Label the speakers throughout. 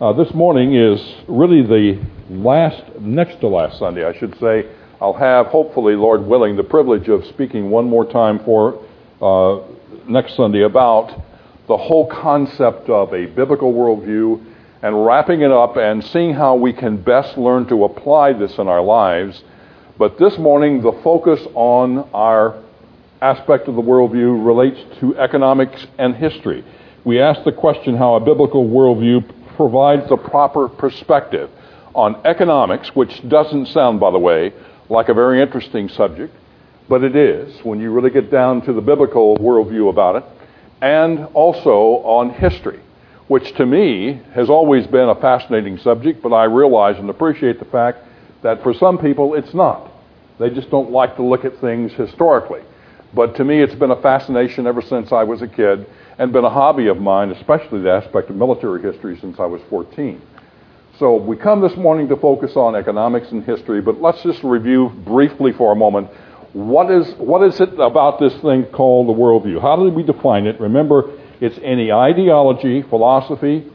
Speaker 1: Uh, this morning is really the last, next to last Sunday, I should say. I'll have, hopefully, Lord willing, the privilege of speaking one more time for uh, next Sunday about the whole concept of a biblical worldview and wrapping it up and seeing how we can best learn to apply this in our lives. But this morning, the focus on our aspect of the worldview relates to economics and history. We ask the question how a biblical worldview provides the proper perspective on economics, which doesn't sound, by the way, like a very interesting subject, but it is when you really get down to the biblical worldview about it, and also on history, which to me has always been a fascinating subject, but I realize and appreciate the fact that for some people it's not. They just don't like to look at things historically. But to me, it's been a fascination ever since I was a kid and been a hobby of mine, especially the aspect of military history since I was 14. So we come this morning to focus on economics and history, but let's just review briefly for a moment what is, what is it about this thing called the worldview? How do we define it? Remember, it's any ideology, philosophy,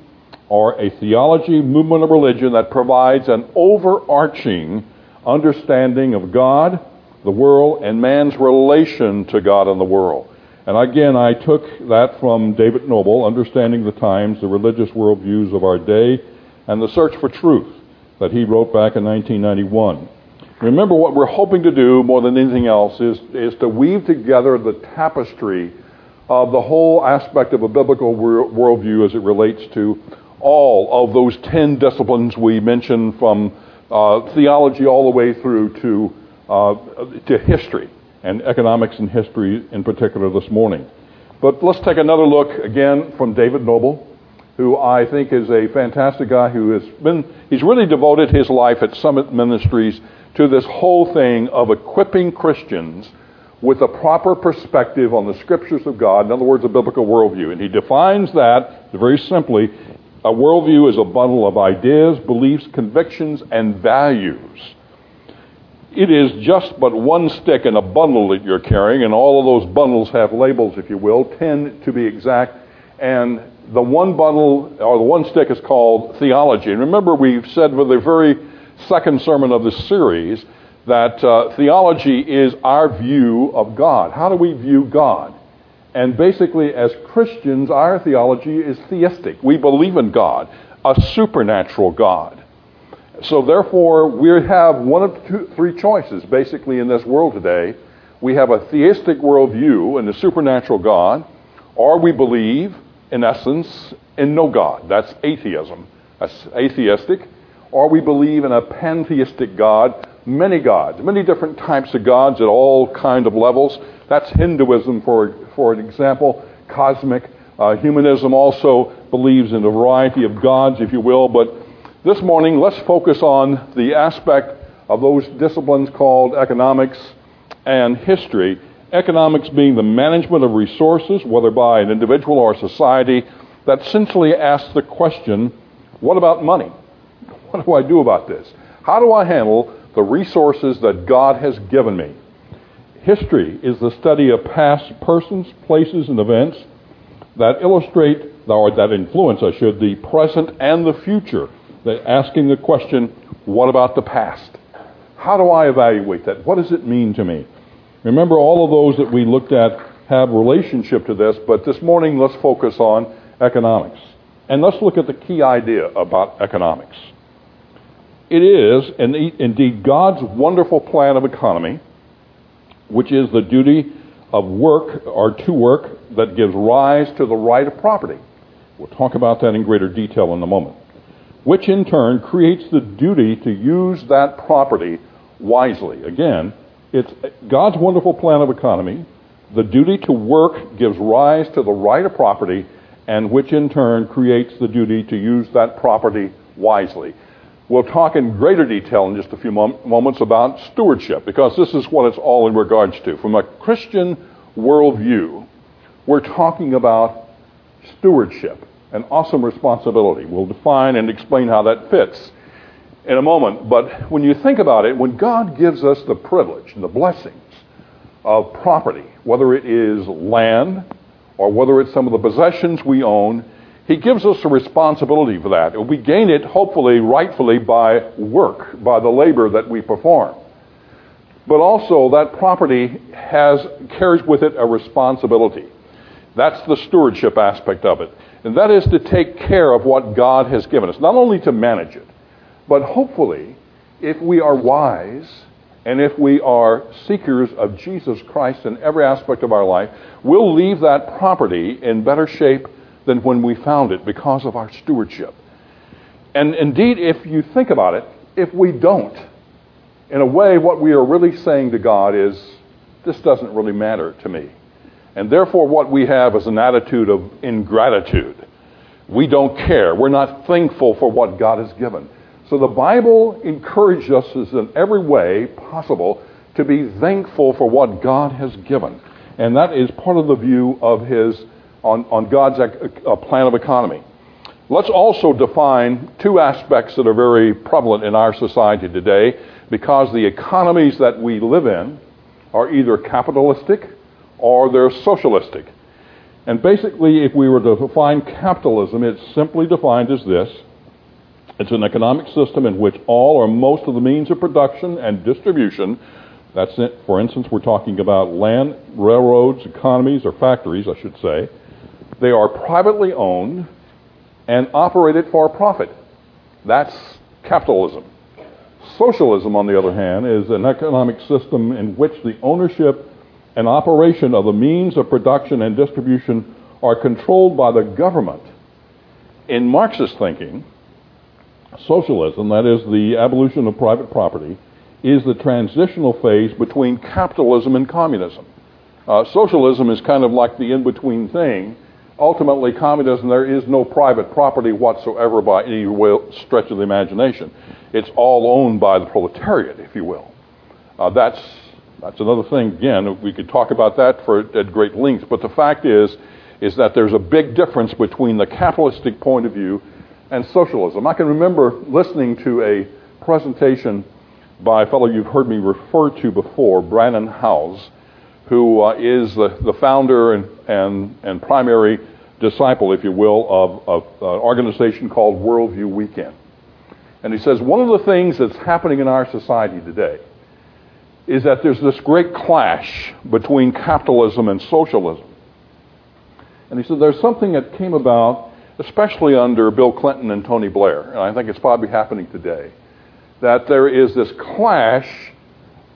Speaker 1: or a theology, movement of religion that provides an overarching understanding of God, the world, and man's relation to God and the world. And again, I took that from David Noebel, Understanding the Times, the Religious Worldviews of Our Day, and the Search for Truth, that he wrote back in 1991. Remember, what we're hoping to do more than anything else is, is to weave together the tapestry of the whole aspect of a biblical worldview as it relates to all of those ten disciplines we mentioned from uh, theology all the way through to, uh, to history and economics and history in particular this morning. But let's take another look again from David Noebel, who I think is a fantastic guy who has been, he's really devoted his life at Summit Ministries to this whole thing of equipping Christians with a proper perspective on the scriptures of God, in other words, a biblical worldview. And he defines that very simply a worldview is a bundle of ideas, beliefs, convictions, and values it is just but one stick in a bundle that you're carrying, and all of those bundles have labels, if you will, 10 to be exact. And the one bundle, or the one stick, is called theology. And remember, we've said with the very second sermon of this series that uh, theology is our view of God. How do we view God? And basically, as Christians, our theology is theistic. We believe in God, a supernatural God. So therefore, we have one of two, three choices basically in this world today. We have a theistic worldview and a supernatural God, or we believe, in essence, in no God. That's atheism. That's atheistic. Or we believe in a pantheistic God, many gods, many different types of gods at all kind of levels. That's Hinduism, for, for an example, cosmic. Uh, humanism also believes in a variety of gods, if you will, but this morning, let's focus on the aspect of those disciplines called economics and history. Economics being the management of resources, whether by an individual or a society, that essentially asks the question what about money? What do I do about this? How do I handle the resources that God has given me? History is the study of past persons, places, and events that illustrate, or that influence, I should, the present and the future asking the question, what about the past? How do I evaluate that? What does it mean to me? Remember, all of those that we looked at have relationship to this, but this morning let's focus on economics. And let's look at the key idea about economics. It is, indeed, God's wonderful plan of economy, which is the duty of work or to work that gives rise to the right of property. We'll talk about that in greater detail in a moment which in turn creates the duty to use that property wisely. Again, it's God's wonderful plan of economy. The duty to work gives rise to the right of property, and which in turn creates the duty to use that property wisely. We'll talk in greater detail in just a few mom- moments about stewardship, because this is what it's all in regards to. From a Christian worldview, we're talking about stewardship an awesome responsibility. We'll define and explain how that fits in a moment. But when you think about it, when God gives us the privilege and the blessings of property, whether it is land or whether it's some of the possessions we own, He gives us a responsibility for that. We gain it, hopefully, rightfully, by work, by the labor that we perform. But also, that property has, carries with it a responsibility. That's the stewardship aspect of it. And that is to take care of what God has given us, not only to manage it, but hopefully, if we are wise and if we are seekers of Jesus Christ in every aspect of our life, we'll leave that property in better shape than when we found it because of our stewardship. And indeed, if you think about it, if we don't, in a way, what we are really saying to God is, this doesn't really matter to me. And therefore, what we have is an attitude of ingratitude. We don't care. We're not thankful for what God has given. So the Bible encourages us in every way possible to be thankful for what God has given. And that is part of the view of his on, on God's uh, plan of economy. Let's also define two aspects that are very prevalent in our society today because the economies that we live in are either capitalistic or they're socialistic. And basically, if we were to define capitalism, it's simply defined as this it's an economic system in which all or most of the means of production and distribution, that's it, for instance, we're talking about land, railroads, economies, or factories, I should say, they are privately owned and operated for profit. That's capitalism. Socialism, on the other hand, is an economic system in which the ownership and operation of the means of production and distribution are controlled by the government. In Marxist thinking, socialism, that is the abolition of private property, is the transitional phase between capitalism and communism. Uh, socialism is kind of like the in between thing ultimately, communism, there is no private property whatsoever by any stretch of the imagination. It's all owned by the proletariat, if you will. Uh, that's, that's another thing. Again, we could talk about that for, at great length. But the fact is, is that there's a big difference between the capitalistic point of view and socialism. I can remember listening to a presentation by a fellow you've heard me refer to before, Brannon Howse, who uh, is the, the founder and, and, and primary disciple, if you will, of, of an organization called Worldview Weekend. And he says one of the things that's happening in our society today is that there's this great clash between capitalism and socialism. And he said there's something that came about, especially under Bill Clinton and Tony Blair, and I think it's probably happening today, that there is this clash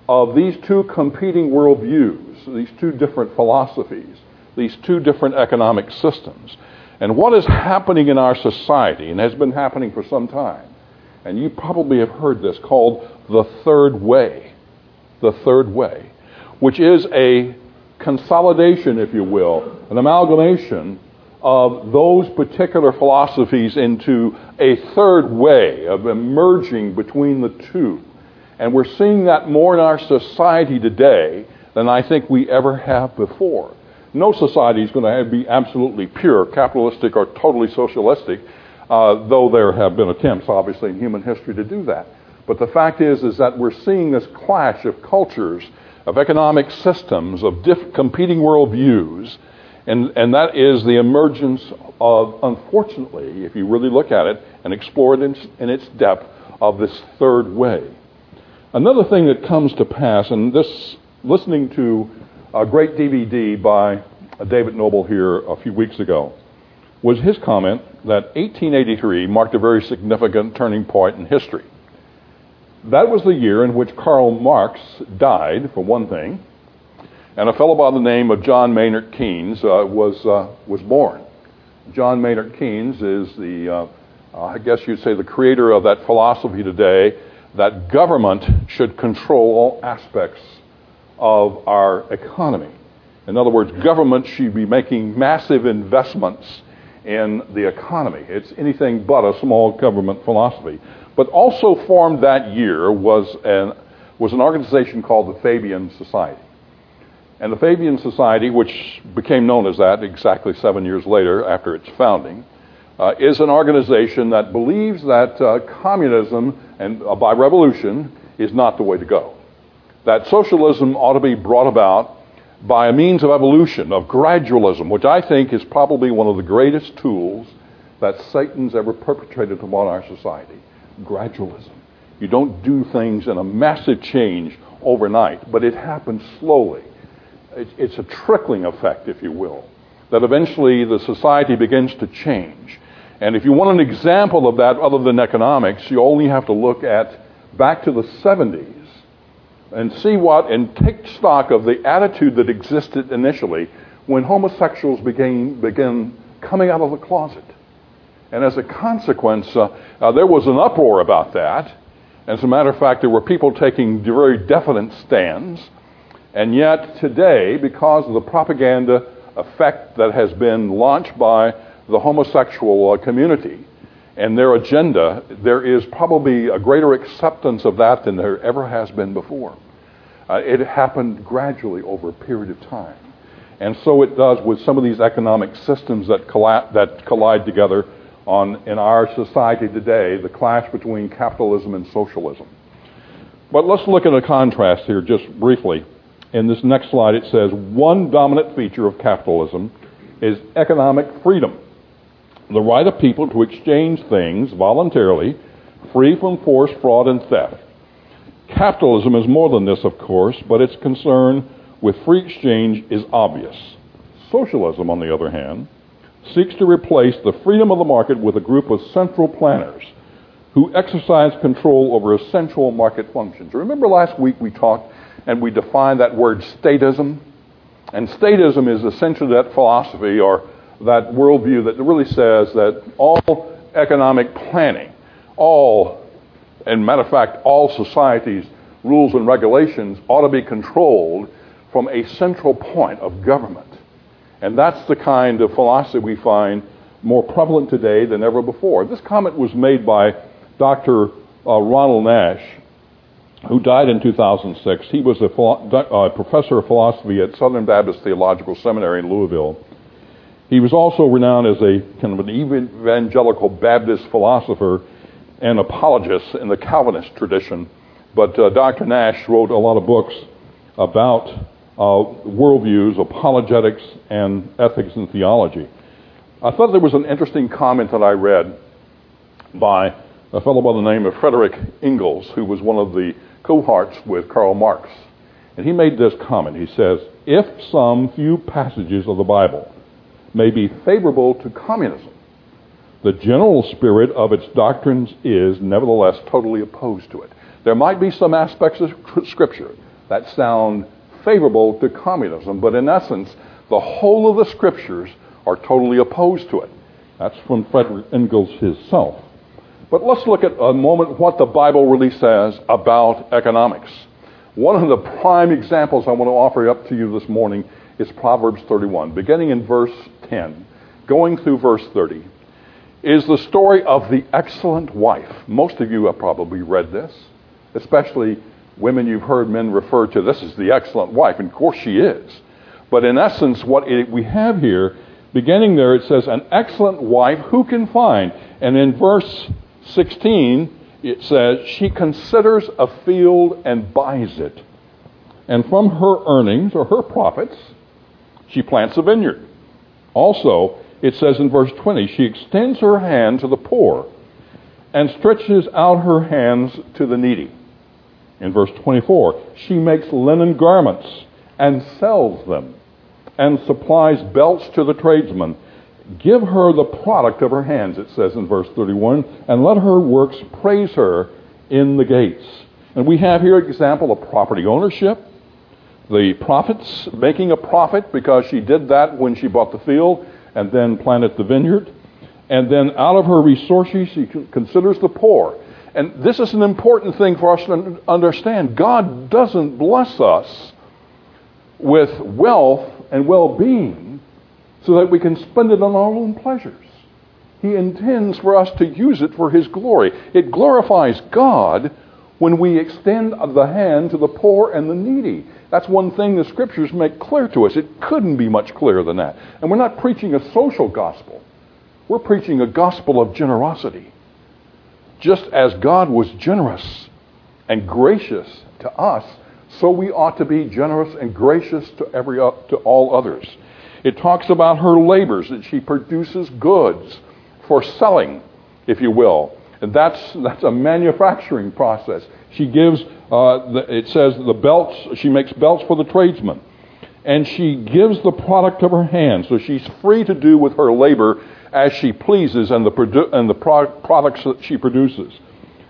Speaker 1: of these two competing worldviews these two different philosophies, these two different economic systems. And what is happening in our society, and has been happening for some time, and you probably have heard this called the third way. The third way, which is a consolidation, if you will, an amalgamation of those particular philosophies into a third way of emerging between the two. And we're seeing that more in our society today than I think we ever have before. No society is going to be absolutely pure, capitalistic or totally socialistic, uh, though there have been attempts, obviously, in human history to do that. But the fact is, is that we're seeing this clash of cultures, of economic systems, of diff- competing worldviews, and, and that is the emergence of, unfortunately, if you really look at it and explore it in, in its depth, of this third way. Another thing that comes to pass, and this listening to a great DVD by David Noebel here a few weeks ago was his comment that 1883 marked a very significant turning point in history. That was the year in which Karl Marx died, for one thing, and a fellow by the name of John Maynard Keynes uh, was, uh, was born. John Maynard Keynes is the, uh, uh I guess you'd say, the creator of that philosophy today that government should control all aspects of our economy. In other words, government should be making massive investments in the economy. It's anything but a small government philosophy. But also formed that year was an, was an organization called the Fabian Society. And the Fabian Society, which became known as that exactly seven years later after its founding, uh, is an organization that believes that uh, communism and uh, by revolution is not the way to go that socialism ought to be brought about by a means of evolution, of gradualism, which I think is probably one of the greatest tools that Satan's ever perpetrated upon our society gradualism. You don't do things in a massive change overnight, but it happens slowly. It's a trickling effect, if you will, that eventually the society begins to change. And if you want an example of that other than economics, you only have to look at back to the 70s and see what, and take stock of the attitude that existed initially when homosexuals began, began coming out of the closet. And as a consequence, uh, uh, there was an uproar about that. As a matter of fact, there were people taking very definite stands. And yet, today, because of the propaganda effect that has been launched by the homosexual uh, community and their agenda, there is probably a greater acceptance of that than there ever has been before. Uh, it happened gradually over a period of time. And so it does with some of these economic systems that, that collide together on, in our society today, the clash between capitalism and socialism. But let's look at a contrast here just briefly. In this next slide, it says one dominant feature of capitalism is economic freedom the right of people to exchange things voluntarily, free from force, fraud, and theft. Capitalism is more than this, of course, but its concern with free exchange is obvious. Socialism, on the other hand, seeks to replace the freedom of the market with a group of central planners who exercise control over essential market functions. Remember last week we talked and we defined that word statism? And statism is essentially that philosophy or that worldview that really says that all economic planning, all, and matter of fact, all societies' rules and regulations ought to be controlled from a central point of government. And that's the kind of philosophy we find more prevalent today than ever before. This comment was made by Dr. Uh, Ronald Nash, who died in 2006. He was a philo- uh, professor of philosophy at Southern Baptist Theological Seminary in Louisville. He was also renowned as a kind of an evangelical Baptist philosopher and apologist in the Calvinist tradition. But uh, Dr. Nash wrote a lot of books about Uh, worldviews, apologetics, and ethics and theology. I thought there was an interesting comment that I read by a fellow by the name of Frederick Engels, who was one of the cohorts with Karl Marx. And he made this comment. He says, If some few passages of the Bible may be favorable to communism, the general spirit of its doctrines is nevertheless totally opposed to it. There might be some aspects of Scripture that sound favorable to communism, but in essence, the whole of the scriptures are totally opposed to it. That's from Frederick Engels himself. But let's look at a moment what the Bible really says about economics. One of the prime examples I want to offer up to you this morning is Proverbs 31, beginning in verse 10, going through verse 30, is the story of the excellent wife. Most of you have probably read this, especially women you've heard men refer to this as the excellent wife, and of course she is. But in essence, what it, we have here, beginning there, it says, An excellent wife who can find? And in verse 16, it says, She considers a field and buys it. And from her earnings or her profits, she plants a vineyard. Also, it says in verse 20, She extends her hand to the poor and stretches out her hands to the needy. In verse 24, she makes linen garments and sells them and supplies belts to the tradesmen. Give her the product of her hands, it says in verse 31, and let her works praise her in the gates. And we have here an example of property ownership. The profits, making a profit because she did that when she bought the field and then planted the vineyard. And then out of her resources, she considers the poor and this is an important thing for us to understand. God doesn't bless us with wealth and well being so that we can spend it on our own pleasures. He intends for us to use it for His glory. It glorifies God when we extend the hand to the poor and the needy. That's one thing the scriptures make clear to us. It couldn't be much clearer than that. And we're not preaching a social gospel, we're preaching a gospel of generosity. Just as God was generous and gracious to us, so we ought to be generous and gracious to every to all others. It talks about her labors that she produces goods for selling, if you will. And that's, that's a manufacturing process. She gives, uh, the, it says, the belts, she makes belts for the tradesmen. And she gives the product of her hands. So she's free to do with her labor as she pleases and the, produ- and the pro- products that she produces.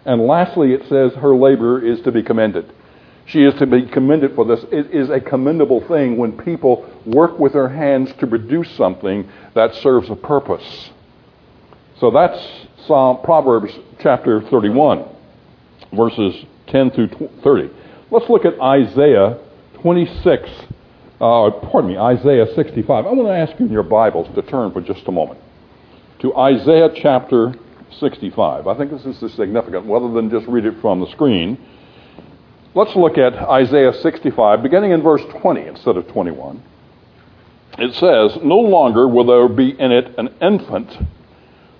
Speaker 1: And lastly, it says her labor is to be commended. She is to be commended for this. It is a commendable thing when people work with their hands to produce something that serves a purpose. So that's Psalm, Proverbs chapter 31, verses 10 through 30. Let's look at Isaiah 26, uh, pardon me, Isaiah 65. I want to ask you in your Bibles to turn for just a moment to Isaiah chapter 65. I think this is significant, rather than just read it from the screen. Let's look at Isaiah 65, beginning in verse 20 instead of 21. It says, No longer will there be in it an infant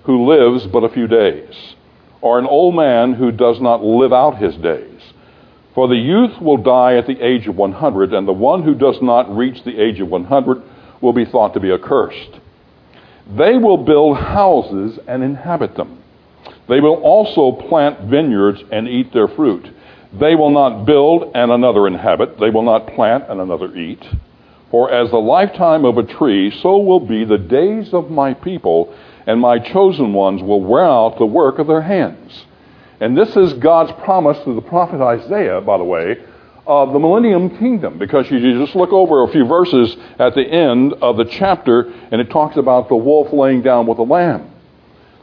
Speaker 1: who lives but a few days, or an old man who does not live out his days. For the youth will die at the age of 100, and the one who does not reach the age of 100 will be thought to be accursed. They will build houses and inhabit them. They will also plant vineyards and eat their fruit. They will not build and another inhabit. They will not plant and another eat. For as the lifetime of a tree, so will be the days of my people, and my chosen ones will wear out the work of their hands. And this is God's promise to the prophet Isaiah, by the way, of the millennium kingdom, because you just look over a few verses at the end of the chapter, and it talks about the wolf laying down with the lamb.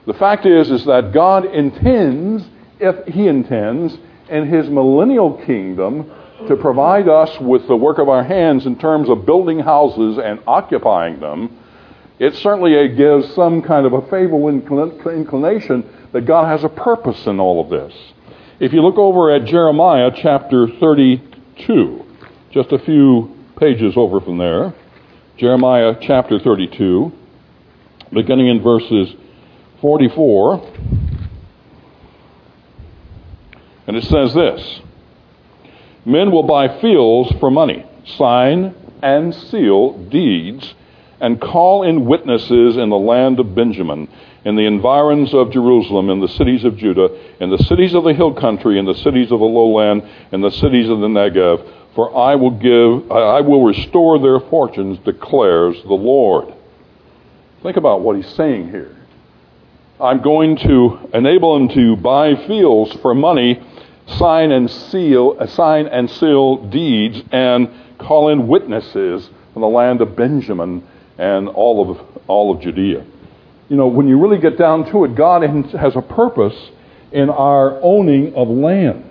Speaker 1: The fact is, is that God intends, if He intends, in His millennial kingdom to provide us with the work of our hands in terms of building houses and occupying them, it certainly uh, gives some kind of a favorable inclination that God has a purpose in all of this. If you look over at Jeremiah chapter 32, just a few pages over from there, Jeremiah chapter 32, beginning in verses 44, and it says this Men will buy fields for money, sign and seal deeds and call in witnesses in the land of Benjamin, in the environs of Jerusalem, in the cities of Judah, in the cities of the hill country, in the cities of the lowland, in the cities of the Negev. For I will give, I will restore their fortunes, declares the Lord. Think about what he's saying here. I'm going to enable them to buy fields for money, sign and seal, uh, sign and seal deeds, and call in witnesses from the land of Benjamin and all of, all of Judea. You know, when you really get down to it, God has a purpose in our owning of land.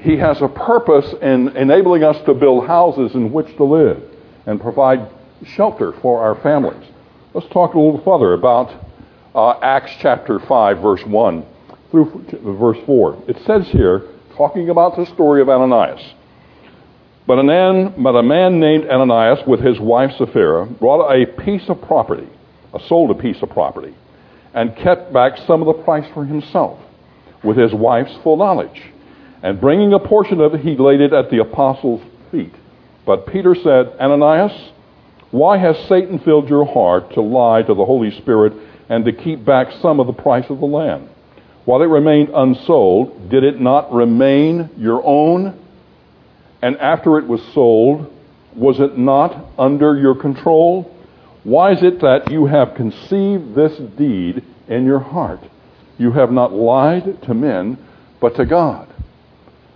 Speaker 1: He has a purpose in enabling us to build houses in which to live and provide shelter for our families. Let's talk a little further about uh, Acts chapter 5, verse 1 through verse 4. It says here, talking about the story of Ananias. But a, man, but a man named Ananias with his wife Sapphira brought a piece of property, sold a piece of property, and kept back some of the price for himself with his wife's full knowledge. And bringing a portion of it, he laid it at the apostles' feet. But Peter said, Ananias, why has Satan filled your heart to lie to the Holy Spirit and to keep back some of the price of the land? While it remained unsold, did it not remain your own? And after it was sold, was it not under your control? Why is it that you have conceived this deed in your heart? You have not lied to men, but to God.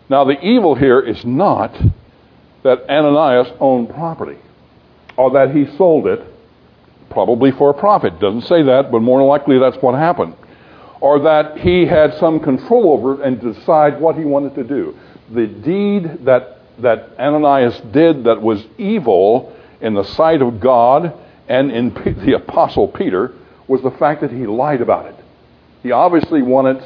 Speaker 1: Now, the evil here is not that Ananias owned property or that he sold it, probably for a profit. Doesn't say that, but more likely that's what happened. Or that he had some control over it and decide what he wanted to do. The deed that that Ananias did that was evil in the sight of God and in the Apostle Peter was the fact that he lied about it. He obviously wanted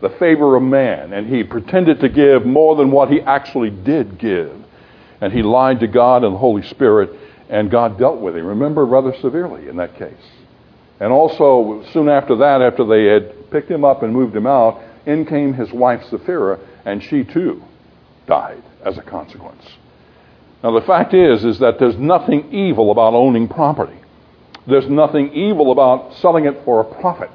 Speaker 1: the favor of man, and he pretended to give more than what he actually did give. And he lied to God and the Holy Spirit, and God dealt with him. Remember, rather severely in that case. And also, soon after that, after they had picked him up and moved him out, in came his wife Sapphira, and she too died as a consequence. Now, the fact is, is that there's nothing evil about owning property. There's nothing evil about selling it for a profit.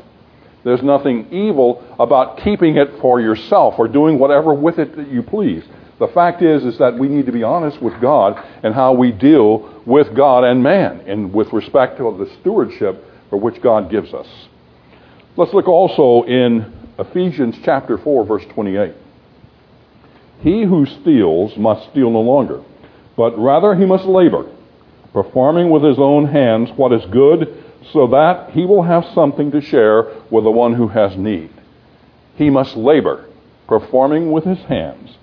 Speaker 1: There's nothing evil about keeping it for yourself or doing whatever with it that you please. The fact is, is that we need to be honest with God and how we deal with God and man, and with respect to the stewardship for which God gives us. Let's look also in Ephesians chapter 4, verse 28. He who steals must steal no longer, but rather he must labor, performing with his own hands what is good, so that he will have something to share with the one who has need. He must labor, performing with his hands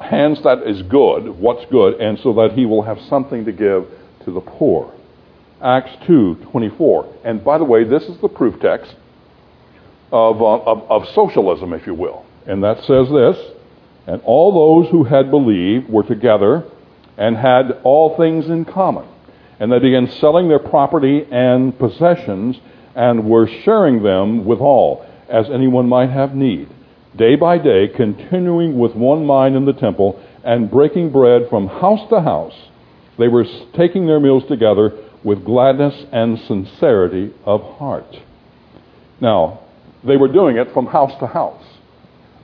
Speaker 1: hands that is good, what's good, and so that he will have something to give to the poor. Acts 2:24. And by the way, this is the proof text of, uh, of, of socialism, if you will. And that says this, and all those who had believed were together and had all things in common. And they began selling their property and possessions and were sharing them with all, as anyone might have need day by day, continuing with one mind in the temple and breaking bread from house to house. They were taking their meals together with gladness and sincerity of heart. Now, they were doing it from house to house.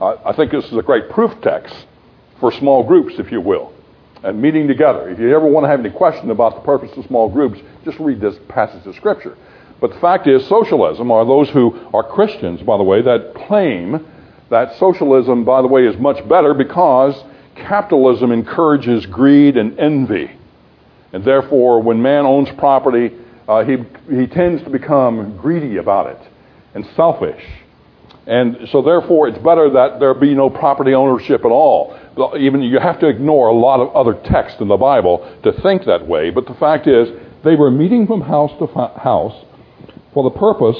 Speaker 1: I think this is a great proof text for small groups, if you will, and meeting together. If you ever want to have any question about the purpose of small groups, just read this passage of Scripture. But the fact is, socialism are those who are Christians, by the way, that claim that socialism, by the way, is much better because capitalism encourages greed and envy. And therefore, when man owns property, uh, he, he tends to become greedy about it and selfish. And so, therefore, it's better that there be no property ownership at all. Even you have to ignore a lot of other texts in the Bible to think that way. But the fact is, they were meeting from house to house for the purpose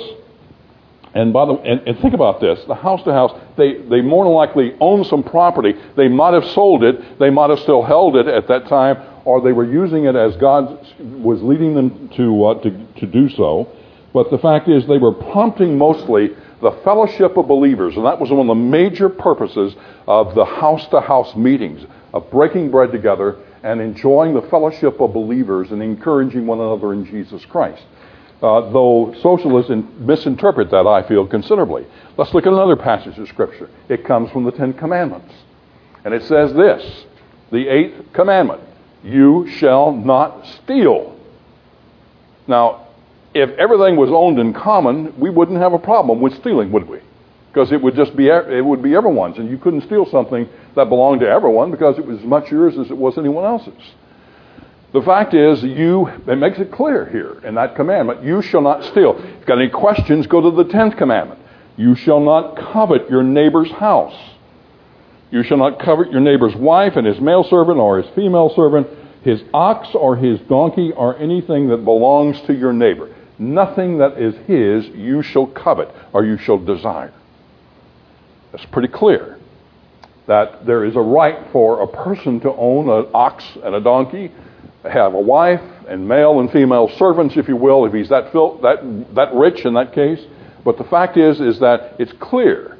Speaker 1: and by the and, and, think about this: the house to house, they they more than likely owned some property. They might have sold it. They might have still held it at that time, or they were using it as God was leading them to uh, to to do so. But the fact is, they were prompting mostly the fellowship of believers, and that was one of the major purposes of the house to house meetings of breaking bread together and enjoying the fellowship of believers and encouraging one another in Jesus Christ uh, though socialists misinterpret that, I feel, considerably. Let's look at another passage of Scripture. It comes from the Ten Commandments. And it says this the eighth commandment you shall not steal. Now, if everything was owned in common, we wouldn't have a problem with stealing, would we? Because it would just be it would be everyone's, and you couldn't steal something that belonged to everyone because it was as much yours as it was anyone else's. The fact is, you, it makes it clear here in that commandment, you shall not steal. If you've got any questions, go to the 10th commandment. You shall not covet your neighbor's house. You shall not covet your neighbor's wife and his male servant or his female servant, his ox or his donkey or anything that belongs to your neighbor. Nothing that is his you shall covet or you shall desire. That's pretty clear. That there is a right for a person to own an ox and a donkey have a wife and male and female servants, if you will, if he's that, fil- that, that rich in that case. But the fact is, is that it's clear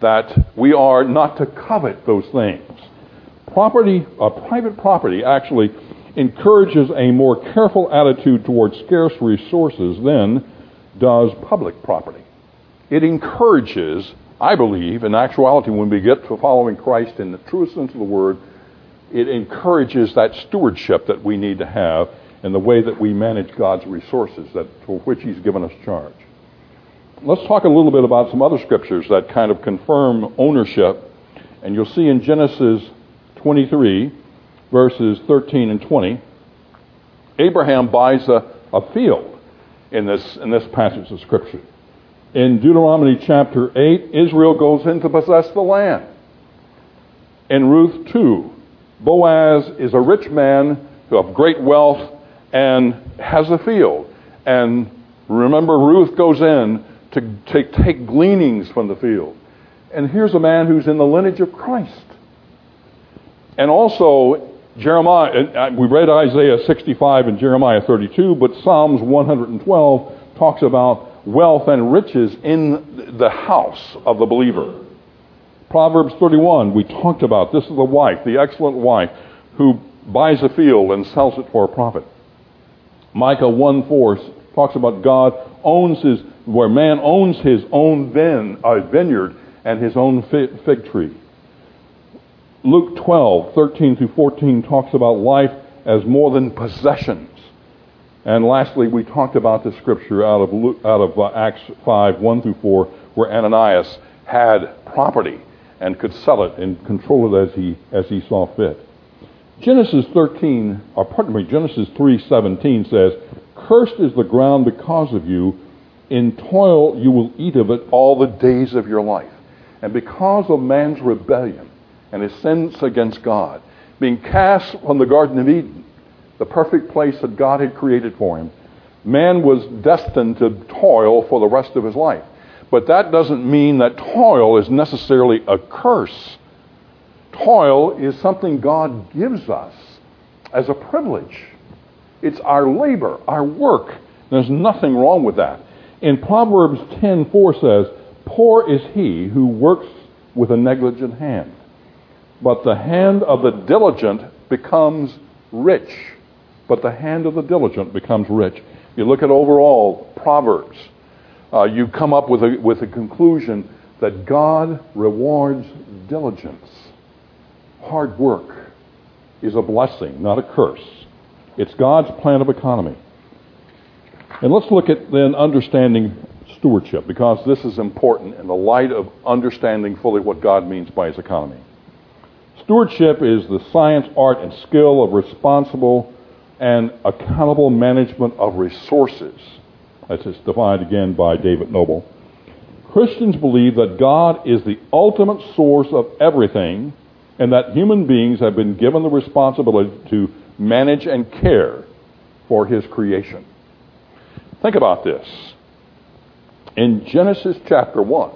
Speaker 1: that we are not to covet those things. Property, uh, private property actually encourages a more careful attitude towards scarce resources than does public property. It encourages, I believe, in actuality, when we get to following Christ in the truest sense of the word, it encourages that stewardship that we need to have in the way that we manage God's resources that, for which He's given us charge. Let's talk a little bit about some other scriptures that kind of confirm ownership. And you'll see in Genesis 23, verses 13 and 20, Abraham buys a, a field in this, in this passage of Scripture. In Deuteronomy chapter 8, Israel goes in to possess the land. In Ruth 2, Boaz is a rich man who of great wealth and has a field. And remember, Ruth goes in to take, take gleanings from the field. And here's a man who's in the lineage of Christ. And also, Jeremiah, uh, we read Isaiah 65 and Jeremiah 32, but Psalms 112 talks about wealth and riches in the house of the believer. Proverbs 31, we talked about. This is the wife, the excellent wife, who buys a field and sells it for a profit. Micah 1 4 talks about God owns his where man owns his own vine, uh, vineyard and his own fig tree. Luke 12, 13 through 14 talks about life as more than possessions. And lastly, we talked about the scripture out of, Luke, out of uh, Acts 5, 1 through 4, where Ananias had property and could sell it and control it as he, as he saw fit. Genesis 13, or pardon me, Genesis 3:17 says, "Cursed is the ground because of you; in toil you will eat of it all the days of your life." And because of man's rebellion and his sins against God, being cast from the Garden of Eden, the perfect place that God had created for him, man was destined to toil for the rest of his life. But that doesn't mean that toil is necessarily a curse. Toil is something God gives us as a privilege. It's our labor, our work. There's nothing wrong with that. In Proverbs 10:4 says, "Poor is he who works with a negligent hand, but the hand of the diligent becomes rich." But the hand of the diligent becomes rich. You look at overall Proverbs, uh, you come up with a, with a conclusion that God rewards diligence. Hard work is a blessing, not a curse. It's God's plan of economy. And let's look at then understanding stewardship, because this is important in the light of understanding fully what God means by his economy. Stewardship is the science, art, and skill of responsible and accountable management of resources it's defined again by David Noebel. Christians believe that God is the ultimate source of everything and that human beings have been given the responsibility to manage and care for his creation. Think about this. In Genesis chapter 1,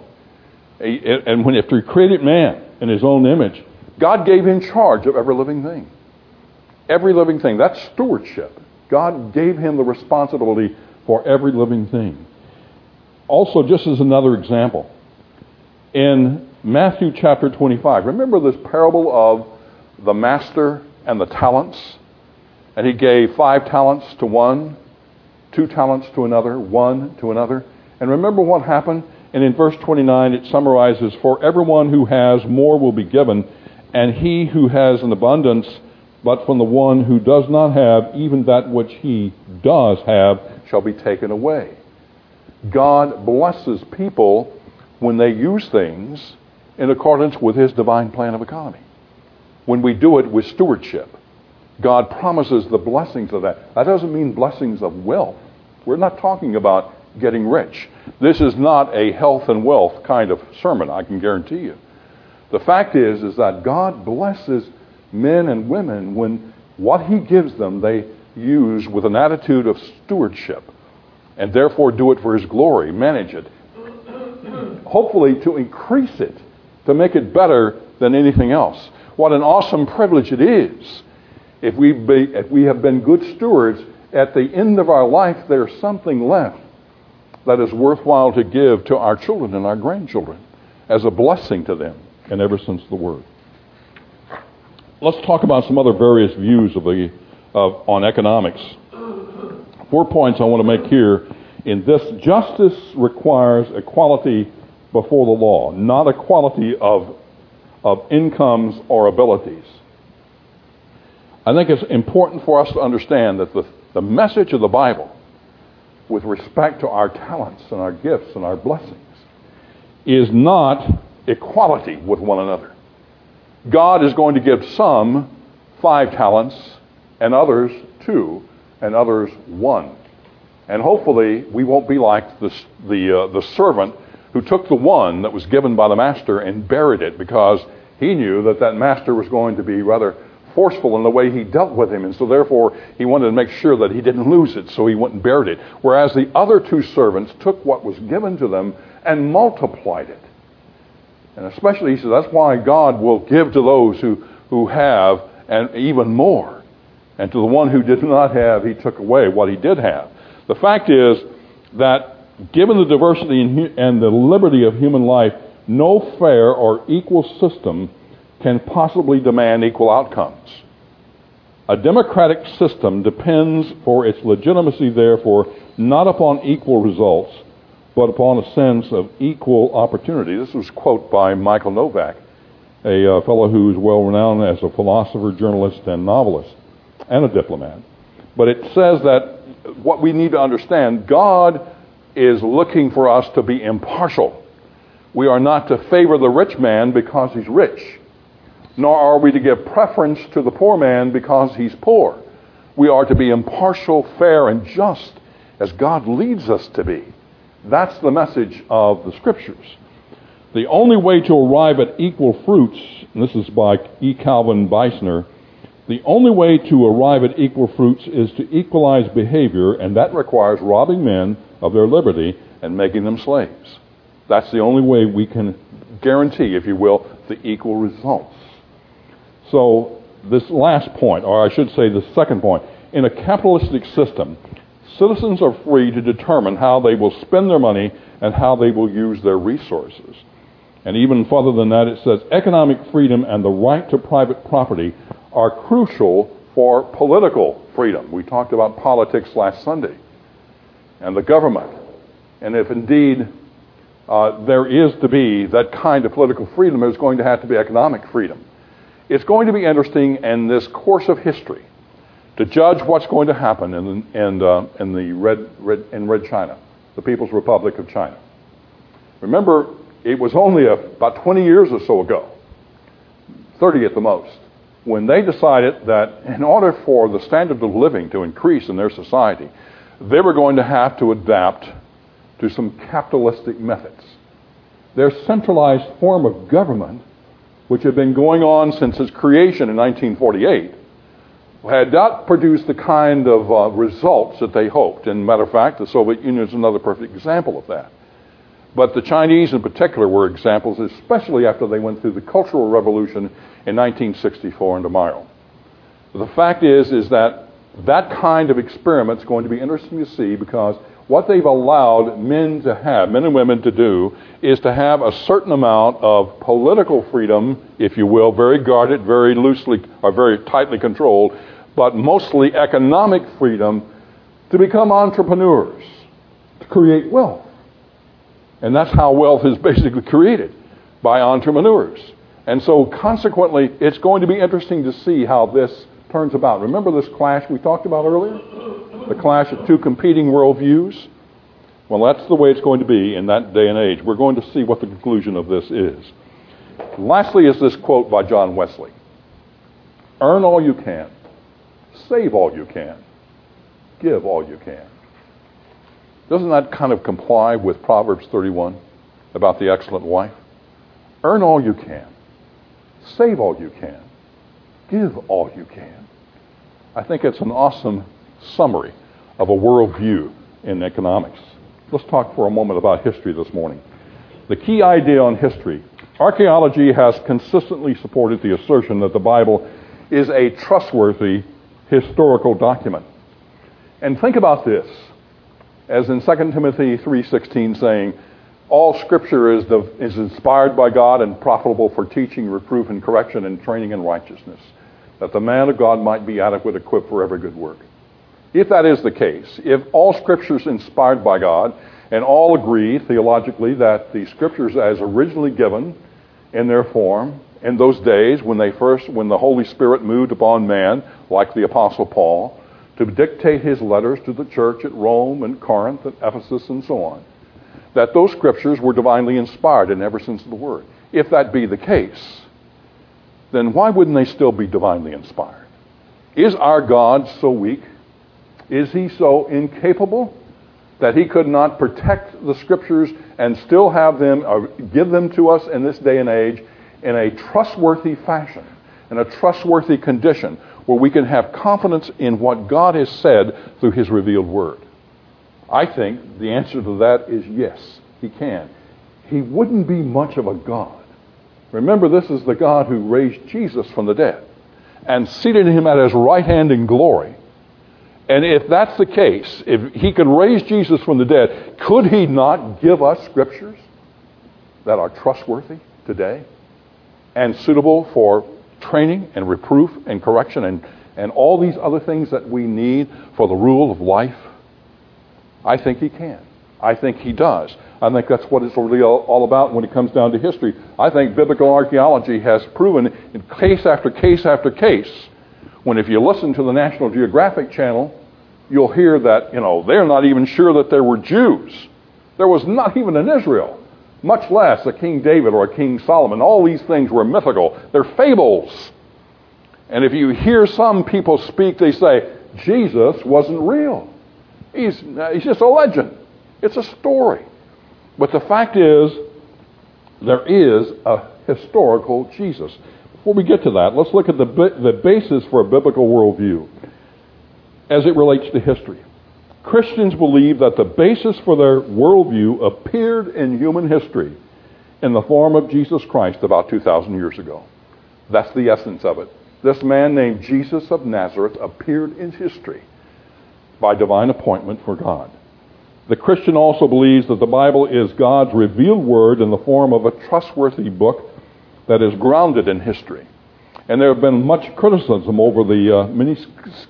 Speaker 1: and when after he created man in his own image, God gave him charge of every living thing. Every living thing. That's stewardship. God gave him the responsibility for every living thing. Also, just as another example, in Matthew chapter 25, remember this parable of the master and the talents? And he gave five talents to one, two talents to another, one to another. And remember what happened? And in verse 29, it summarizes For everyone who has more will be given, and he who has an abundance, but from the one who does not have, even that which he does have shall be taken away. God blesses people when they use things in accordance with His divine plan of economy. When we do it with stewardship, God promises the blessings of that. That doesn't mean blessings of wealth. We're not talking about getting rich. This is not a health and wealth kind of sermon, I can guarantee you. The fact is, is that God blesses men and women when what He gives them, they use with an attitude of stewardship and therefore do it for His glory, manage it, hopefully to increase it, to make it better than anything else. What an awesome privilege it is. If we, be, if we have been good stewards, at the end of our life, there's something left that is worthwhile to give to our children and our grandchildren as a blessing to them and ever since the Word. Let's talk about some other various views of the of, on economics. Four points I want to make here. In this, justice requires equality before the law, not equality of, of incomes or abilities. I think it's important for us to understand that the, the message of the Bible with respect to our talents and our gifts and our blessings is not equality with one another. God is going to give some five talents and others two, and others one. And hopefully, we won't be like the, the, uh, the servant who took the one that was given by the master and buried it because he knew that that master was going to be rather forceful in the way he dealt with him. And so, therefore, he wanted to make sure that he didn't lose it, so he went and buried it. Whereas the other two servants took what was given to them and multiplied it. And especially, he says, that's why God will give to those who, who have and even more. And to the one who did not have, he took away what he did have. The fact is that given the diversity and the liberty of human life, no fair or equal system can possibly demand equal outcomes. A democratic system depends for its legitimacy, therefore, not upon equal results, but upon a sense of equal opportunity. This was a quote by Michael Novak, a uh, fellow who is well renowned as a philosopher, journalist, and novelist, and a diplomat. But it says that what we need to understand, God is looking for us to be impartial. We are not to favor the rich man because he's rich, nor are we to give preference to the poor man because he's poor. We are to be impartial, fair, and just as God leads us to be. That's the message of the Scriptures. The only way to arrive at equal fruits, and this is by E. Calvin Beisner, the only way to arrive at equal fruits is to equalize behavior, and that requires robbing men of their liberty and making them slaves. That's the only way we can guarantee, if you will, the equal results. So, this last point, or I should say the second point, in a capitalistic system, Citizens are free to determine how they will spend their money and how they will use their resources. And even further than that, it says economic freedom and the right to private property are crucial for political freedom. We talked about politics last Sunday and the government. And if indeed uh, there is to be that kind of political freedom, there's going to have to be economic freedom. It's going to be interesting in this course of history to judge what's going to happen in, in, uh, in the red, red, in Red China, the People's Republic of China. Remember, it was only a, about 20 years or so ago, 30 at the most, when they decided that in order for the standard of living to increase in their society, they were going to have to adapt to some capitalistic methods. Their centralized form of government, which had been going on since its creation in 1948, had not produced the kind of uh, results that they hoped. And matter of fact, the Soviet Union is another perfect example of that. But the Chinese in particular were examples, especially after they went through the Cultural Revolution in 1964 in Mao. The fact is, is that that kind of experiment is going to be interesting to see because what they've allowed men to have, men and women to do, is to have a certain amount of political freedom, if you will, very guarded, very loosely, or very tightly controlled, but mostly economic freedom to become entrepreneurs, to create wealth. And that's how wealth is basically created by entrepreneurs. And so, consequently, it's going to be interesting to see how this turns about. Remember this clash we talked about earlier? The clash of two competing worldviews? Well, that's the way it's going to be in that day and age. We're going to see what the conclusion of this is. Lastly, is this quote by John Wesley Earn all you can, Save all you can. Give all you can. Doesn't that kind of comply with Proverbs 31 about the excellent wife? Earn all you can. Save all you can. Give all you can. I think it's an awesome summary of a worldview in economics. Let's talk for a moment about history this morning. The key idea on history archaeology has consistently supported the assertion that the Bible is a trustworthy historical document. And think about this, as in 2 Timothy 3.16 saying, all scripture is, the, is inspired by God and profitable for teaching, reproof, and correction and training in righteousness, that the man of God might be adequate, equipped for every good work. If that is the case, if all scripture is inspired by God, and all agree theologically that the scriptures as originally given in their form in those days when they first when the Holy Spirit moved upon man like the Apostle Paul, to dictate his letters to the church at Rome and Corinth and Ephesus and so on, that those scriptures were divinely inspired in every sense of the word. If that be the case, then why wouldn't they still be divinely inspired? Is our God so weak? Is he so incapable that he could not protect the scriptures and still have them or give them to us in this day and age in a trustworthy fashion, in a trustworthy condition, where we can have confidence in what God has said through His revealed Word? I think the answer to that is yes, He can. He wouldn't be much of a God. Remember, this is the God who raised Jesus from the dead and seated him at his right hand in glory. And if that's the case, if he can raise Jesus from the dead, could he not give us scriptures that are trustworthy today and suitable for training and reproof and correction and, and all these other things that we need for the rule of life? I think he can. I think he does. I think that's what it's really all about when it comes down to history. I think biblical archaeology has proven in case after case after case, when if you listen to the National Geographic Channel, you'll hear that, you know, they're not even sure that there were Jews. There was not even an Israel, much less a King David or a King Solomon. All these things were mythical. They're fables. And if you hear some people speak, they say, Jesus wasn't real. He's, he's just a legend. It's a story. But the fact is, there is a historical Jesus. Before we get to that, let's look at the, the basis for a biblical worldview as it relates to history. Christians believe that the basis for their worldview appeared in human history in the form of Jesus Christ about 2,000 years ago. That's the essence of it. This man named Jesus of Nazareth appeared in history by divine appointment for God. The Christian also believes that the Bible is God's revealed word in the form of a trustworthy book that is grounded in history. And there have been much criticism over the, uh, many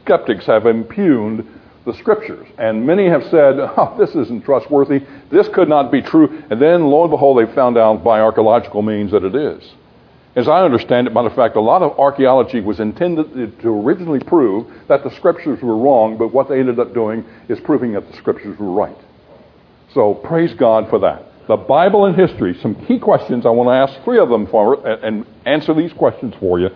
Speaker 1: skeptics have impugned the scriptures. And many have said, oh, this isn't trustworthy. This could not be true. And then, lo and behold, they found out by archaeological means that it is. As I understand it, matter of fact, a lot of archaeology was intended to originally prove that the scriptures were wrong, but what they ended up doing is proving that the scriptures were right. So praise God for that. The Bible and history, some key questions. I want to ask three of them for and answer these questions for you.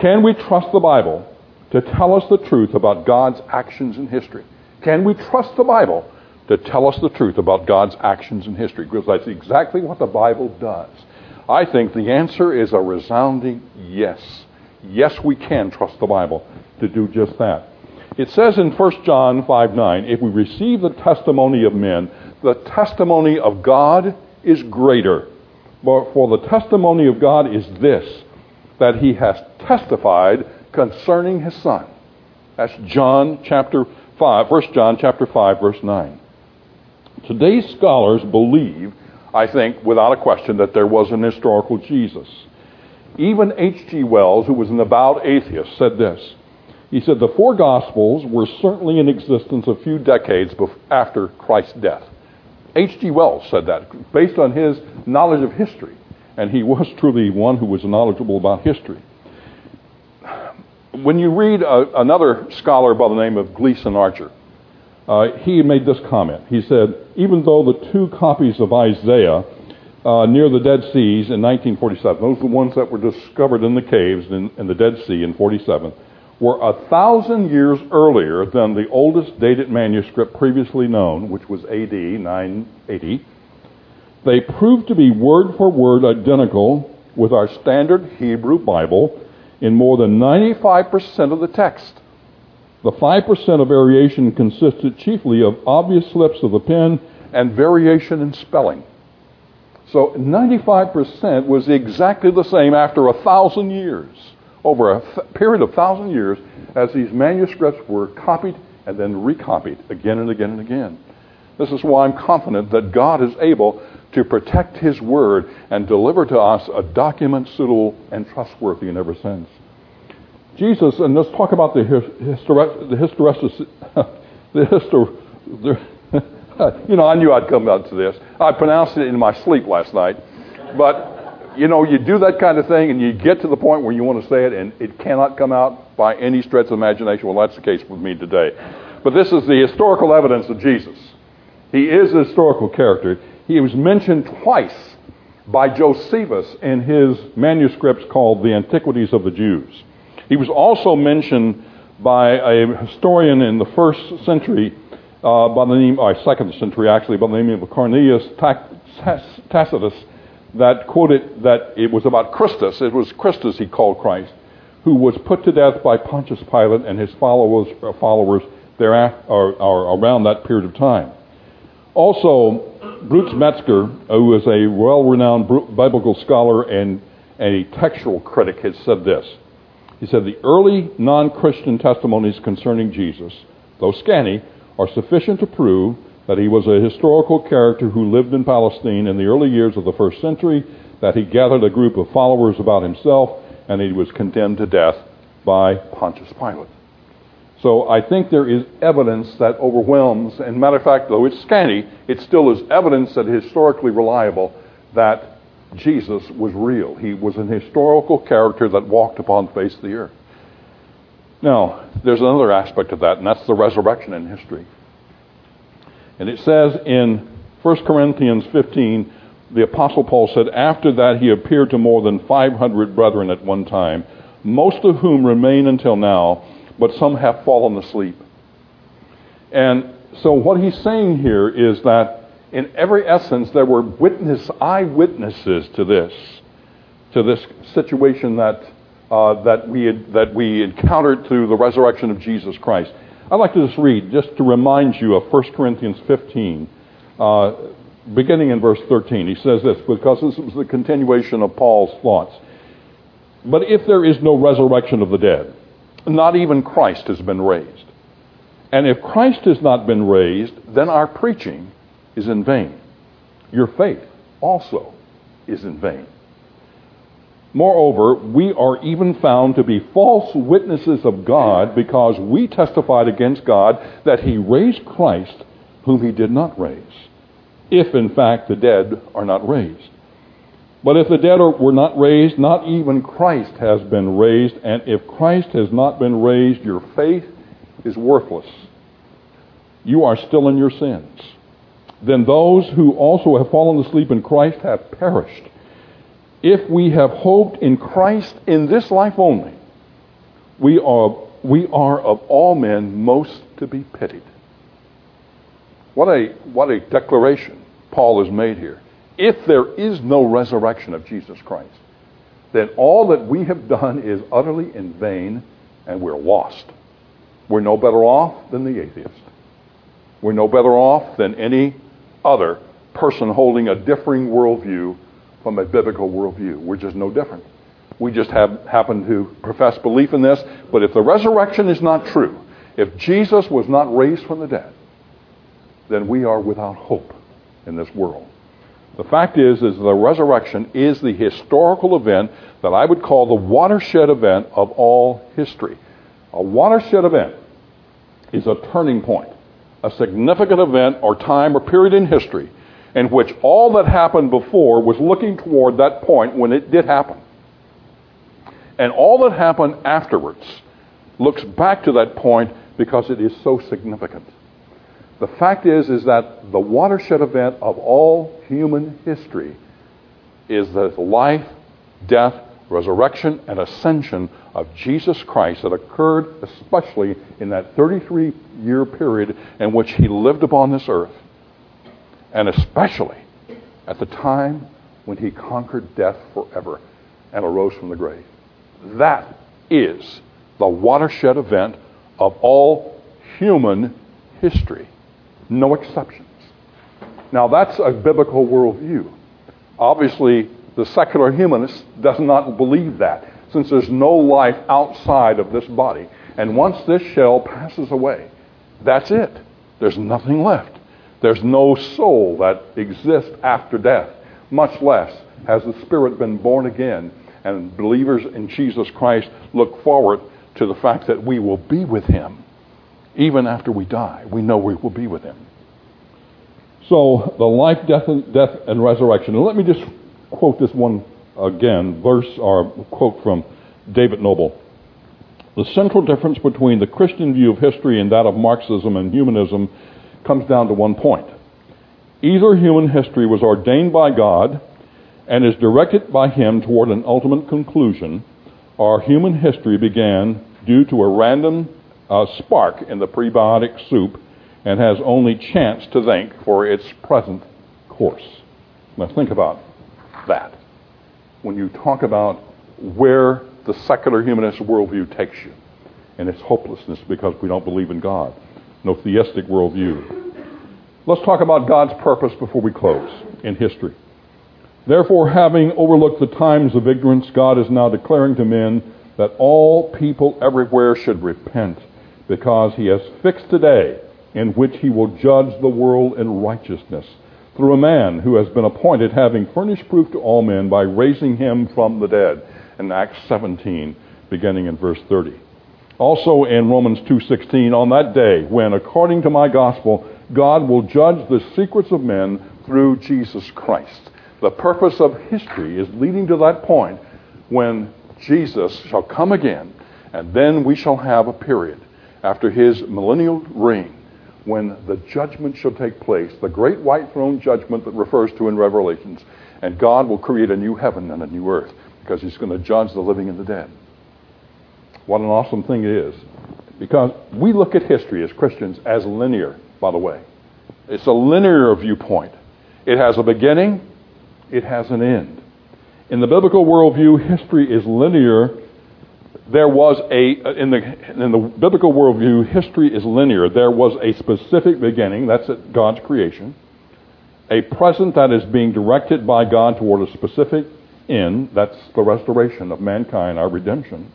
Speaker 1: Can we trust the Bible to tell us the truth about God's actions in history? Can we trust the Bible to tell us the truth about God's actions in history? Because that's exactly what the Bible does. I think the answer is a resounding yes. Yes, we can trust the Bible to do just that. It says in 1 John 5 9, if we receive the testimony of men, the testimony of God is greater. For the testimony of God is this, that he has testified concerning his son. That's John chapter 5, 1 John chapter 5, verse 9. Today's scholars believe, I think, without a question, that there was an historical Jesus. Even H.G. Wells, who was an avowed atheist, said this. He said the four Gospels were certainly in existence a few decades after Christ's death. H.G. Wells said that based on his knowledge of history, and he was truly one who was knowledgeable about history. When you read a, another scholar by the name of Gleason Archer, uh, he made this comment. He said, even though the two copies of Isaiah uh, near the Dead Seas in 1947, those are the ones that were discovered in the caves in, in the Dead Sea in 47, were a thousand years earlier than the oldest dated manuscript previously known, which was AD 980. They proved to be word for word identical with our standard Hebrew Bible in more than 95% of the text. The 5% of variation consisted chiefly of obvious slips of the pen and variation in spelling. So 95% was exactly the same after a thousand years over a th- period of thousand years as these manuscripts were copied and then recopied again and again and again. This is why I'm confident that God is able to protect His Word and deliver to us a document suitable and trustworthy in every sense. Jesus, and let's talk about the hysteresis, the hysteresis, the the, you know, I knew I'd come out to this. I pronounced it in my sleep last night, but you know, you do that kind of thing and you get to the point where you want to say it and it cannot come out by any stretch of imagination. Well, that's the case with me today. But this is the historical evidence of Jesus. He is a historical character. He was mentioned twice by Josephus in his manuscripts called The Antiquities of the Jews. He was also mentioned by a historian in the first century uh, by the name, or second century actually, by the name of Cornelius Tacitus that quoted that it was about Christus. It was Christus he called Christ, who was put to death by Pontius Pilate and his followers, uh, followers thereafter, or, or around that period of time. Also, Bruce Metzger, who is a well-renowned biblical scholar and a textual critic, has said this. He said, The early non-Christian testimonies concerning Jesus, though scanty, are sufficient to prove that he was a historical character who lived in Palestine in the early years of the first century, that he gathered a group of followers about himself, and he was condemned to death by Pontius Pilate. So I think there is evidence that overwhelms, and matter of fact, though it's scanty, it still is evidence that is historically reliable that Jesus was real. He was an historical character that walked upon the face of the earth. Now, there's another aspect of that, and that's the resurrection in history. And it says in 1 Corinthians 15, the Apostle Paul said, After that he appeared to more than 500 brethren at one time, most of whom remain until now, but some have fallen asleep. And so what he's saying here is that in every essence there were witness eyewitnesses to this, to this situation that uh, that we had, that we encountered through the resurrection of Jesus Christ. I'd like to just read, just to remind you of 1 Corinthians 15, uh, beginning in verse 13. He says this because this was the continuation of Paul's thoughts. But if there is no resurrection of the dead, not even Christ has been raised. And if Christ has not been raised, then our preaching is in vain. Your faith also is in vain. Moreover, we are even found to be false witnesses of God because we testified against God that he raised Christ whom he did not raise, if in fact the dead are not raised. But if the dead are, were not raised, not even Christ has been raised, and if Christ has not been raised, your faith is worthless. You are still in your sins. Then those who also have fallen asleep in Christ have perished if we have hoped in Christ in this life only, we are, we are of all men most to be pitied. What a, what a declaration Paul has made here. If there is no resurrection of Jesus Christ, then all that we have done is utterly in vain and we're lost. We're no better off than the atheist. We're no better off than any other person holding a differing worldview from a biblical worldview. We're just no different. We just have, happen to profess belief in this. But if the resurrection is not true, if Jesus was not raised from the dead, then we are without hope in this world. The fact is, is the resurrection is the historical event that I would call the watershed event of all history. A watershed event is a turning point, a significant event or time or period in history in which all that happened before was looking toward that point when it did happen. And all that happened afterwards looks back to that point because it is so significant. The fact is is that the watershed event of all human history is the life, death, resurrection, and ascension of Jesus Christ that occurred especially in that 33 year period in which he lived upon this earth and especially at the time when he conquered death forever and arose from the grave. That is the watershed event of all human history. No exceptions. Now, that's a biblical worldview. Obviously, the secular humanist does not believe that, since there's no life outside of this body. And once this shell passes away, that's it. There's nothing left. There's no soul that exists after death, much less has the Spirit been born again. And believers in Jesus Christ look forward to the fact that we will be with Him. Even after we die, we know we will be with Him. So, the life, death, and, death, and resurrection. And let me just quote this one again, verse or quote from David Noebel. The central difference between the Christian view of history and that of Marxism and humanism comes down to one point. Either human history was ordained by God and is directed by Him toward an ultimate conclusion, or human history began due to a random uh, spark in the prebiotic soup and has only chance to thank for its present course. Now think about that. When you talk about where the secular humanist worldview takes you and its hopelessness because we don't believe in God no theistic worldview. Let's talk about God's purpose before we close in history. Therefore, having overlooked the times of ignorance, God is now declaring to men that all people everywhere should repent, because he has fixed a day in which he will judge the world in righteousness through a man who has been appointed, having furnished proof to all men by raising him from the dead. In Acts 17, beginning in verse 30. Also in Romans 2:16, on that day when according to my gospel God will judge the secrets of men through Jesus Christ. The purpose of history is leading to that point when Jesus shall come again, and then we shall have a period after his millennial reign when the judgment shall take place, the great white throne judgment that refers to in Revelations, and God will create a new heaven and a new earth because he's going to judge the living and the dead. What an awesome thing it is. Because we look at history as Christians as linear, by the way. It's a linear viewpoint. It has a beginning, it has an end. In the biblical worldview, history is linear. There was a, uh, in the, in the biblical worldview, history is linear. There was a specific beginning, that's God's creation, a present that is being directed by God toward a specific end, that's the restoration of mankind, our redemption,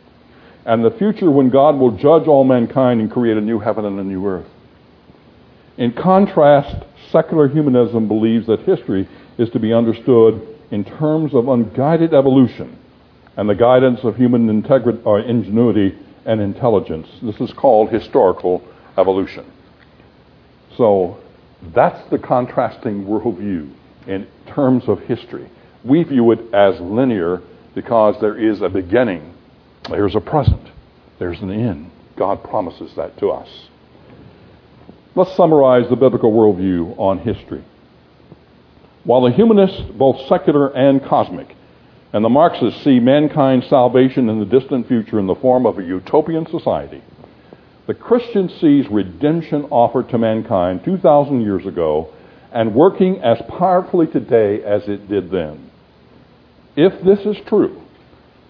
Speaker 1: and the future when God will judge all mankind and create a new heaven and a new earth. In contrast, secular humanism believes that history is to be understood in terms of unguided evolution and the guidance of human integrity, or ingenuity and intelligence. This is called historical evolution. So that's the contrasting worldview in terms of history. We view it as linear because there is a beginning, there's a present, there's an end. God promises that to us. Let's summarize the biblical worldview on history. While the humanists, both secular and cosmic, and the Marxists see mankind's salvation in the distant future in the form of a utopian society, the Christian sees redemption offered to mankind 2,000 years ago and working as powerfully today as it did then. If this is true,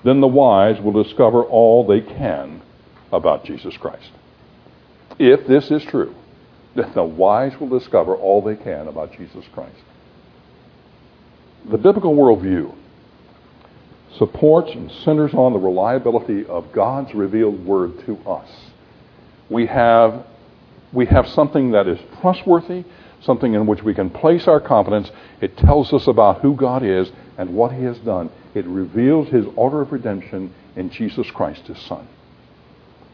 Speaker 1: then the wise will discover all they can about Jesus Christ. If this is true, then the wise will discover all they can about Jesus Christ. The biblical worldview supports and centers on the reliability of God's revealed word to us. We have, we have something that is trustworthy, something in which we can place our confidence. It tells us about who God is and what He has done. It reveals His order of redemption in Jesus Christ, His Son.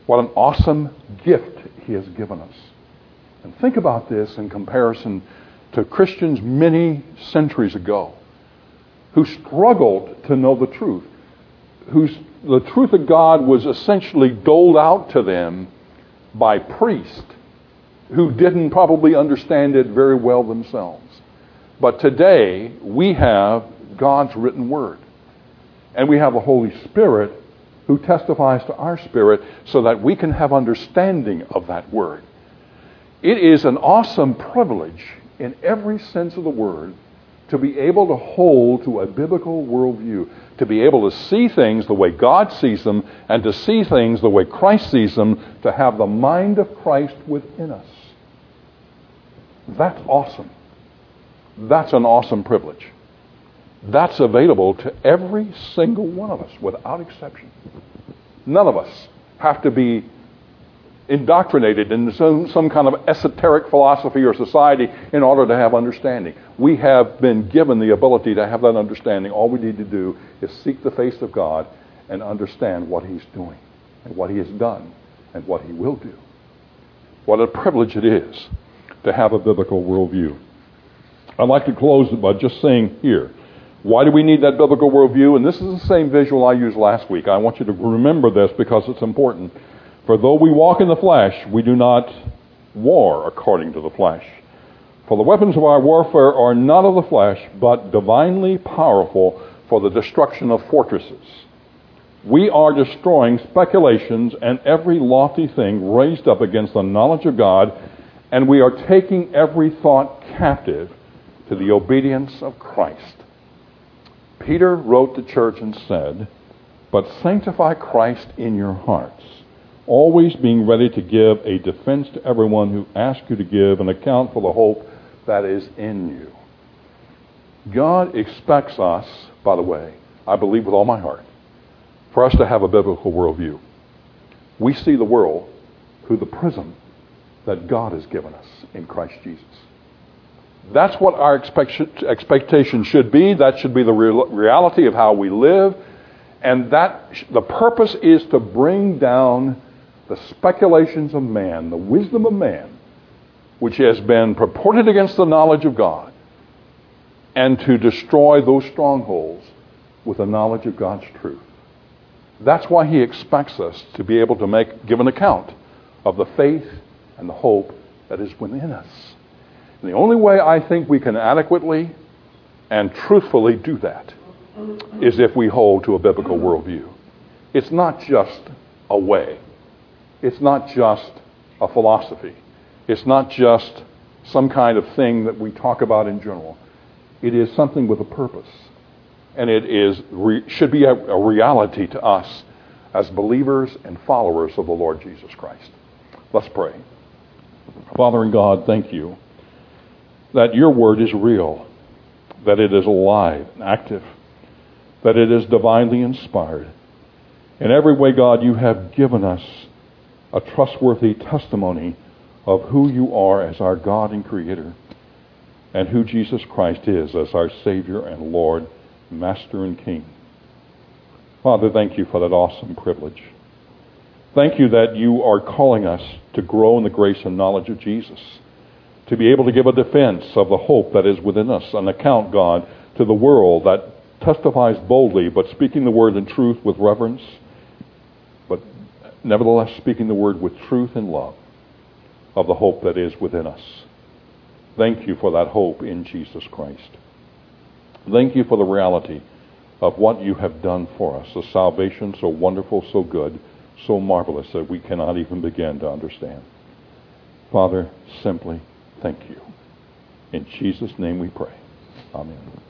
Speaker 1: What an awesome gift He has given us. And think about this in comparison to Christians many centuries ago who struggled to know the truth, whose the truth of God was essentially doled out to them by priests who didn't probably understand it very well themselves. But today, we have God's written word. And we have the Holy Spirit who testifies to our spirit so that we can have understanding of that word. It is an awesome privilege in every sense of the word to be able to hold to a biblical worldview, to be able to see things the way God sees them, and to see things the way Christ sees them, to have the mind of Christ within us. That's awesome. That's an awesome privilege. That's available to every single one of us without exception. None of us have to be indoctrinated in some, some kind of esoteric philosophy or society in order to have understanding. We have been given the ability to have that understanding. All we need to do is seek the face of God and understand what He's doing and what He has done and what He will do. What a privilege it is to have a biblical worldview. I'd like to close by just saying here, why do we need that biblical worldview? And this is the same visual I used last week. I want you to remember this because it's important. For though we walk in the flesh, we do not war according to the flesh. For the weapons of our warfare are not of the flesh, but divinely powerful for the destruction of fortresses. We are destroying speculations and every lofty thing raised up against the knowledge of God, and we are taking every thought captive to the obedience of Christ. Peter wrote the church and said, But sanctify Christ in your hearts always being ready to give a defense to everyone who asks you to give an account for the hope that is in you. God expects us, by the way, I believe with all my heart, for us to have a biblical worldview. We see the world through the prism that God has given us in Christ Jesus. That's what our expectation should be. That should be the reality of how we live. And that the purpose is to bring down the speculations of man, the wisdom of man, which has been purported against the knowledge of God, and to destroy those strongholds with the knowledge of God's truth. That's why he expects us to be able to make, give an account of the faith and the hope that is within us. And the only way I think we can adequately and truthfully do that is if we hold to a biblical worldview. It's not just a way. It's not just a philosophy. It's not just some kind of thing that we talk about in general. It is something with a purpose. And it is, should be a, a reality to us as believers and followers of the Lord Jesus Christ. Let's pray. Father and God, thank you that your word is real, that it is alive and active, that it is divinely inspired. In every way, God, you have given us a trustworthy testimony of who you are as our God and Creator and who Jesus Christ is as our Savior and Lord, Master and King. Father, thank you for that awesome privilege. Thank you that you are calling us to grow in the grace and knowledge of Jesus, to be able to give a defense of the hope that is within us, an account, God, to the world that testifies boldly, but speaking the word in truth with reverence, nevertheless speaking the word with truth and love of the hope that is within us. Thank you for that hope in Jesus Christ. Thank you for the reality of what you have done for us, a salvation so wonderful, so good, so marvelous that we cannot even begin to understand. Father, simply thank you. In Jesus' name we pray. Amen.